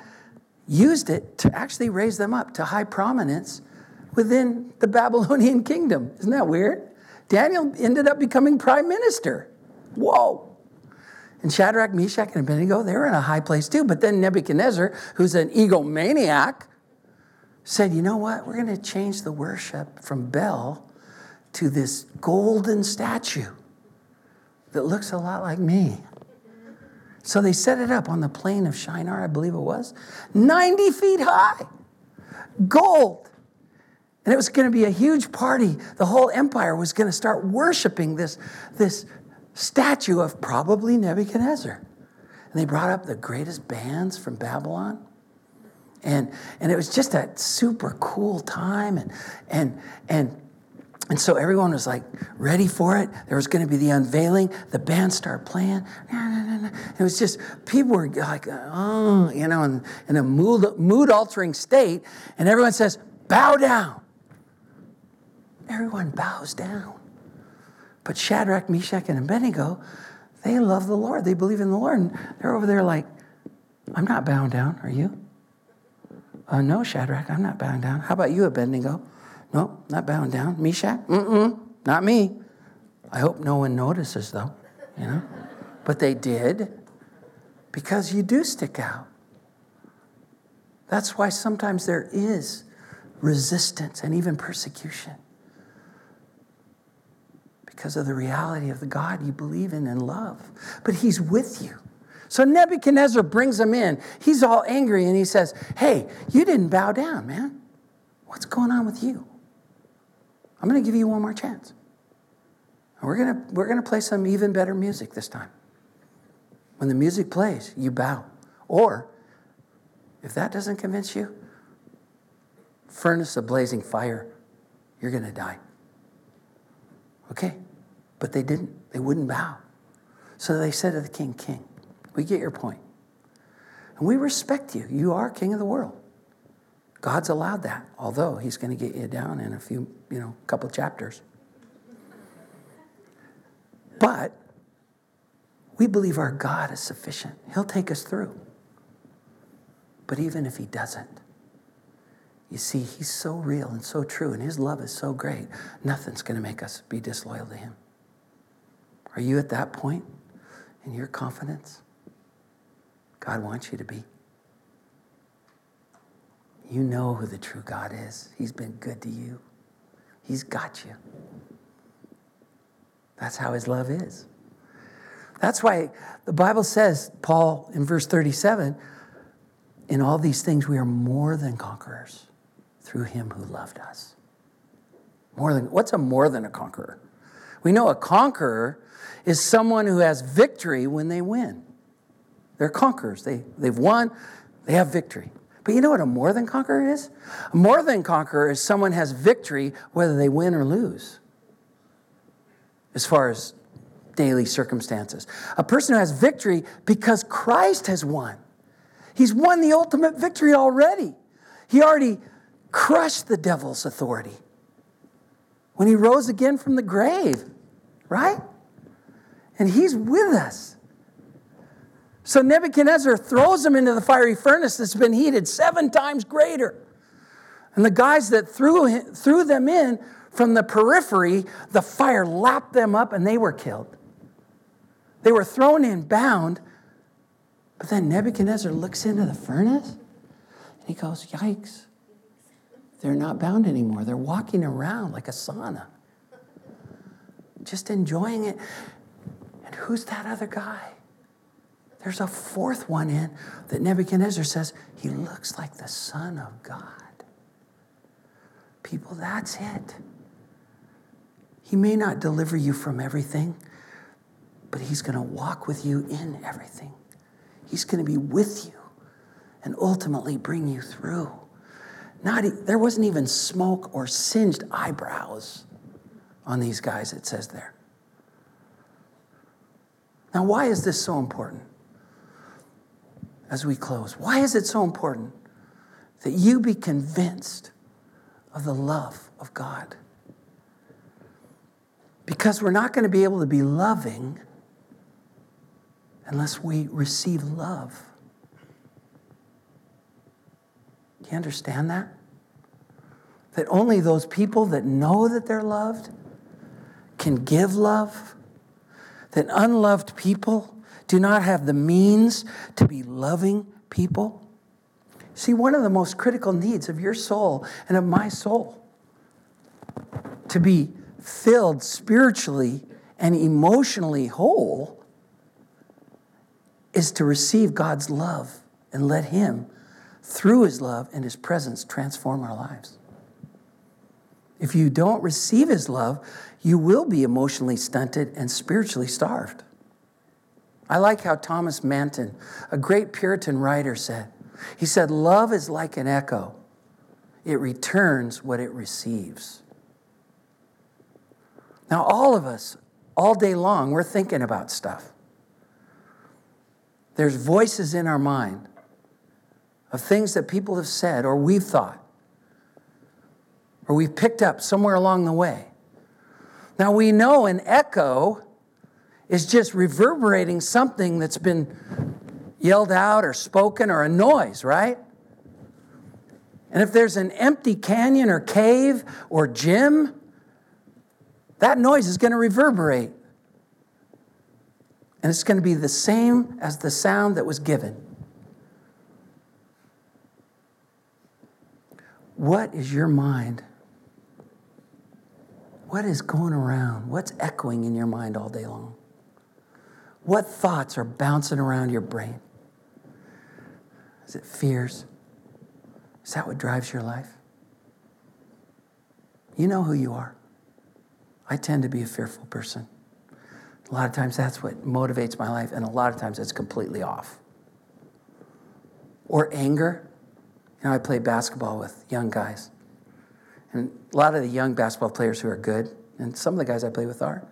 used it to actually raise them up to high prominence within the Babylonian kingdom. Isn't that weird? Daniel ended up becoming prime minister. Whoa. And Shadrach, Meshach, and Abednego, they were in a high place too. But then Nebuchadnezzar, who's an egomaniac, said, you know what? We're going to change the worship from Bel to this golden statue that looks a lot like me. So they set it up on the plain of Shinar, I believe it was, 90 feet high, gold. And it was going to be a huge party. The whole empire was going to start worshiping this, this statue of probably Nebuchadnezzar. And they brought up the greatest bands from Babylon. And, and it was just a super cool time. And, and, and and so everyone was like ready for it. There was going to be the unveiling. The band started playing. It was just, people were like, oh, you know, in, in a mood, mood altering state. And everyone says, bow down. Everyone bows down. But Shadrach, Meshach, and Abednego, they love the Lord. They believe in the Lord. And they're over there like, I'm not bowing down. Are you? Uh, no, Shadrach, I'm not bowing down. How about you, Abednego? No, not bowing down. Meshach? Mm-mm, not me. I hope no one notices, though, you know? But they did because you do stick out. That's why sometimes there is resistance and even persecution because of the reality of the God you believe in and love. But He's with you. So Nebuchadnezzar brings him in. He's all angry and he says, Hey, you didn't bow down, man. What's going on with you? I'm going to give you one more chance. And we're going to, we're going to play some even better music this time. When the music plays, you bow. Or, if that doesn't convince you, furnace of blazing fire, you're going to die. Okay? But they didn't. They wouldn't bow. So they said to the king, King, we get your point. And we respect you. You are king of the world. God's allowed that, although he's going to get you down in a few, you know, couple chapters. But we believe our God is sufficient. He'll take us through. But even if he doesn't, you see, he's so real and so true, and his love is so great, nothing's going to make us be disloyal to him. Are you at that point in your confidence? God wants you to be. You know who the true God is. He's been good to you, He's got you. That's how His love is. That's why the Bible says, Paul in verse 37, in all these things we are more than conquerors through him who loved us. More than what's a more than a conqueror? We know a conqueror is someone who has victory when they win. They're conquerors. They, they've won, they have victory. But you know what a more than conqueror is? A more than conqueror is someone has victory whether they win or lose, as far as daily circumstances. A person who has victory because Christ has won. He's won the ultimate victory already. He already crushed the devil's authority when he rose again from the grave, right? And he's with us. So Nebuchadnezzar throws them into the fiery furnace that's been heated seven times greater. And the guys that threw, threw them in from the periphery, the fire lapped them up and they were killed. They were thrown in bound. But then Nebuchadnezzar looks into the furnace and he goes, Yikes. They're not bound anymore. They're walking around like a sauna, just enjoying it. And who's that other guy? There's a fourth one in that Nebuchadnezzar says, he looks like the Son of God. People, that's it. He may not deliver you from everything, but he's going to walk with you in everything. He's going to be with you and ultimately bring you through. Not, there wasn't even smoke or singed eyebrows on these guys, it says there. Now, why is this so important? As we close. Why is it so important that you be convinced of the love of God? Because we're not going to be able to be loving unless we receive love. Do you understand that? That only those people that know that they're loved can give love, that unloved people do not have the means to be loving people? See, one of the most critical needs of your soul and of my soul to be filled spiritually and emotionally whole is to receive God's love and let Him, through His love and His presence, transform our lives. If you don't receive His love, you will be emotionally stunted and spiritually starved. I like how Thomas Manton, a great Puritan writer, said. He said, Love is like an echo, it returns what it receives. Now, all of us, all day long, we're thinking about stuff. There's voices in our mind of things that people have said or we've thought or we've picked up somewhere along the way. Now, we know an echo is just reverberating something that's been yelled out or spoken or a noise, right? And if there's an empty canyon or cave or gym, that noise is going to reverberate. And it's going to be the same as the sound that was given. What is your mind? What is going around? What's echoing in your mind all day long? What thoughts are bouncing around your brain? Is it fears? Is that what drives your life? You know who you are. I tend to be a fearful person. A lot of times that's what motivates my life, and a lot of times it's completely off. Or anger. You know, I play basketball with young guys. And a lot of the young basketball players who are good, and some of the guys I play with are,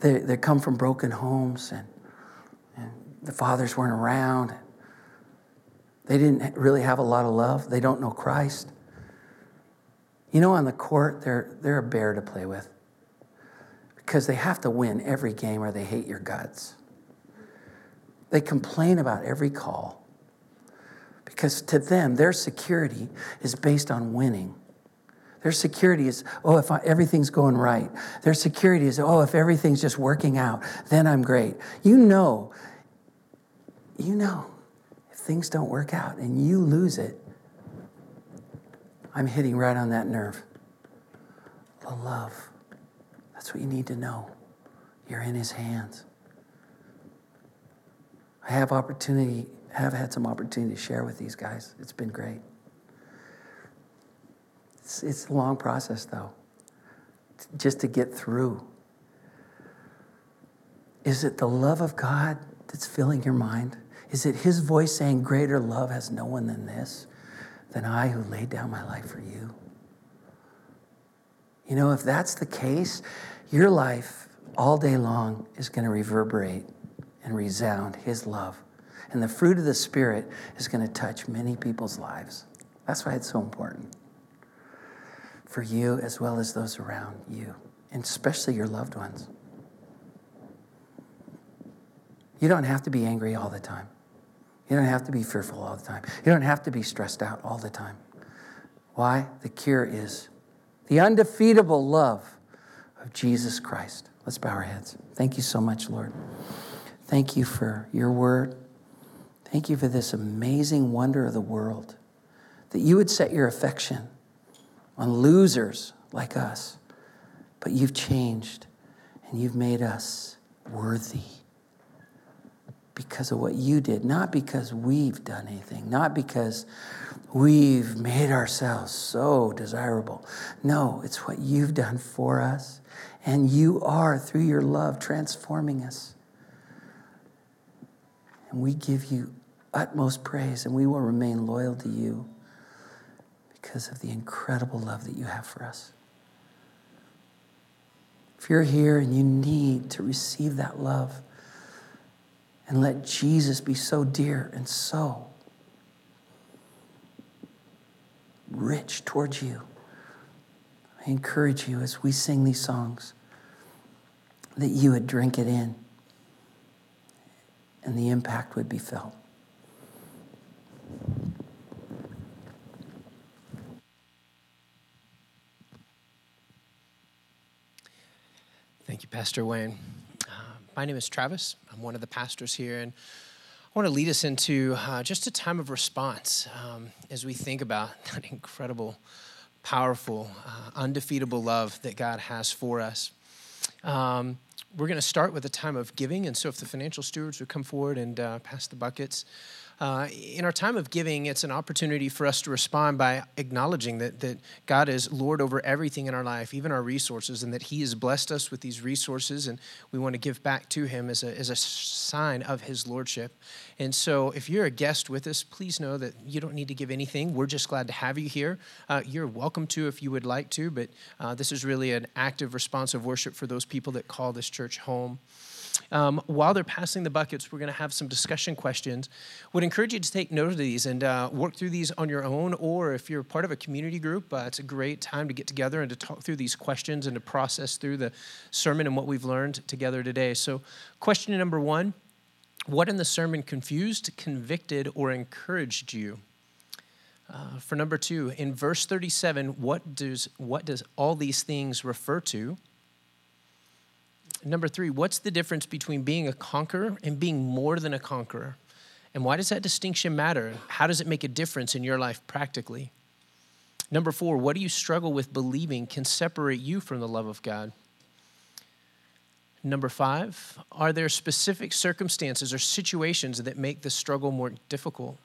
they, they come from broken homes and, and the fathers weren't around. They didn't really have a lot of love. They don't know Christ. You know, on the court, they're, they're a bear to play with because they have to win every game or they hate your guts. They complain about every call because to them, their security is based on winning. Their security is, oh, if I, everything's going right. Their security is, oh, if everything's just working out, then I'm great. You know, you know, if things don't work out and you lose it, I'm hitting right on that nerve. The love. That's what you need to know. You're in his hands. I have opportunity, have had some opportunity to share with these guys. It's been great. It's, it's a long process, though, just to get through. Is it the love of God that's filling your mind? Is it His voice saying, Greater love has no one than this, than I who laid down my life for you? You know, if that's the case, your life all day long is going to reverberate and resound His love. And the fruit of the Spirit is going to touch many people's lives. That's why it's so important for you as well as those around you, and especially your loved ones. You don't have to be angry all the time. You don't have to be fearful all the time. You don't have to be stressed out all the time. Why? The cure is the undefeatable love of Jesus Christ. Let's bow our heads. Thank you so much, Lord. Thank you for your word. Thank you for this amazing wonder of the world that you would set your affection on losers like us. But you've changed and you've made us worthy because of what you did, not because we've done anything, not because we've made ourselves so desirable. No, it's what you've done for us. And you are, through your love, transforming us. And we give you utmost praise, and we will remain loyal to you because of the incredible love that you have for us. If you're here and you need to receive that love and let Jesus be so dear and so rich towards you, I encourage you as we sing these songs that you would drink it in and the impact would be felt. Thank you, Pastor Wayne. Uh, my name is Travis. I'm one of the pastors here, and I want to lead us into uh, just a time of response um, as we think about that incredible, powerful, uh, undefeatable love that God has for us. Um, we're going to start with a time of giving, and so if the financial stewards would come forward and uh, pass the buckets. Uh, in our time of giving, it's an opportunity for us to respond by acknowledging that, that God is Lord over everything in our life, even our resources, and that He has blessed us with these resources, and we want to give back to Him as a, as a sign of His Lordship. And so, if you're a guest with us, please know that you don't need to give anything. We're just glad to have you here. Uh, you're welcome to if you would like to, but uh, this is really an active, responsive worship for those people that call this church home. Um, while they're passing the buckets, we're going to have some discussion questions. Would encourage you to take note of these and uh, work through these on your own, or if you're part of a community group, uh, it's a great time to get together and to talk through these questions and to process through the sermon and what we've learned together today. So, question number one What in the sermon confused, convicted, or encouraged you? Uh, for number two, in verse 37, what does, what does all these things refer to? Number three, what's the difference between being a conqueror and being more than a conqueror? And why does that distinction matter? How does it make a difference in your life practically? Number four, what do you struggle with believing can separate you from the love of God? Number five, are there specific circumstances or situations that make the struggle more difficult?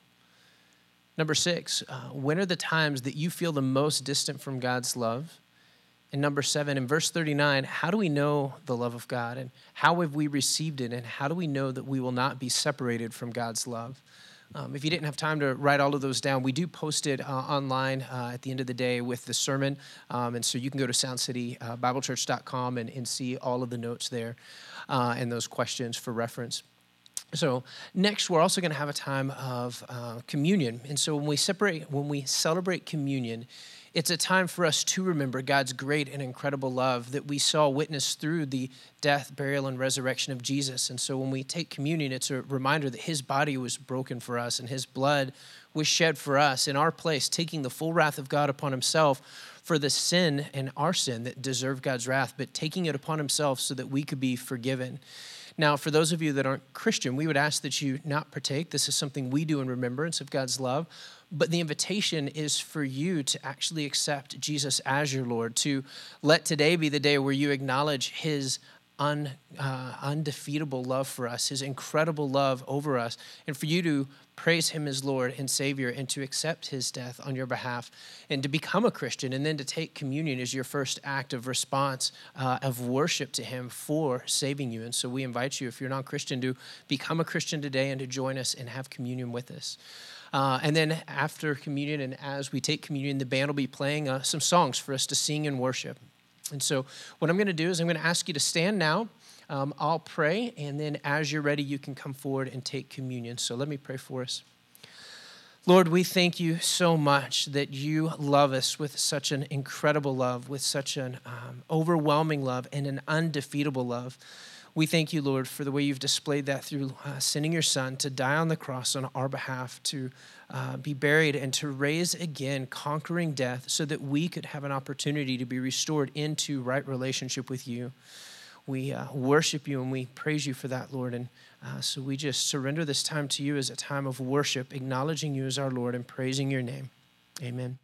Number six, uh, when are the times that you feel the most distant from God's love? And number seven, in verse 39, how do we know the love of God and how have we received it and how do we know that we will not be separated from God's love? Um, if you didn't have time to write all of those down, we do post it uh, online uh, at the end of the day with the sermon. Um, and so you can go to soundcitybiblechurch.com and, and see all of the notes there uh, and those questions for reference. So next, we're also going to have a time of uh, communion, and so when we separate, when we celebrate communion, it's a time for us to remember God's great and incredible love that we saw witnessed through the death, burial, and resurrection of Jesus. And so when we take communion, it's a reminder that his body was broken for us and his blood was shed for us in our place, taking the full wrath of God upon himself for the sin and our sin that deserved God's wrath, but taking it upon himself so that we could be forgiven. Now, for those of you that aren't Christian, we would ask that you not partake. This is something we do in remembrance of God's love. But the invitation is for you to actually accept Jesus as your Lord, to let today be the day where you acknowledge his un, uh, undefeatable love for us, his incredible love over us, and for you to praise him as Lord and Savior and to accept his death on your behalf and to become a Christian and then to take communion as your first act of response uh, of worship to him for saving you. And so we invite you, if you're not Christian, to become a Christian today and to join us and have communion with us. Uh, and then after communion and as we take communion, the band will be playing uh, some songs for us to sing and worship. And so, what I'm going to do is I'm going to ask you to stand now. Um, I'll pray, and then as you're ready, you can come forward and take communion. So, let me pray for us. Lord, we thank you so much that you love us with such an incredible love, with such an um, overwhelming love, and an undefeatable love. We thank you, Lord, for the way you've displayed that through uh, sending your Son to die on the cross on our behalf, to uh, be buried, and to raise again, conquering death, so that we could have an opportunity to be restored into right relationship with you. We uh, worship you and we praise you for that, Lord. And uh, so we just surrender this time to you as a time of worship, acknowledging you as our Lord and praising your name. Amen.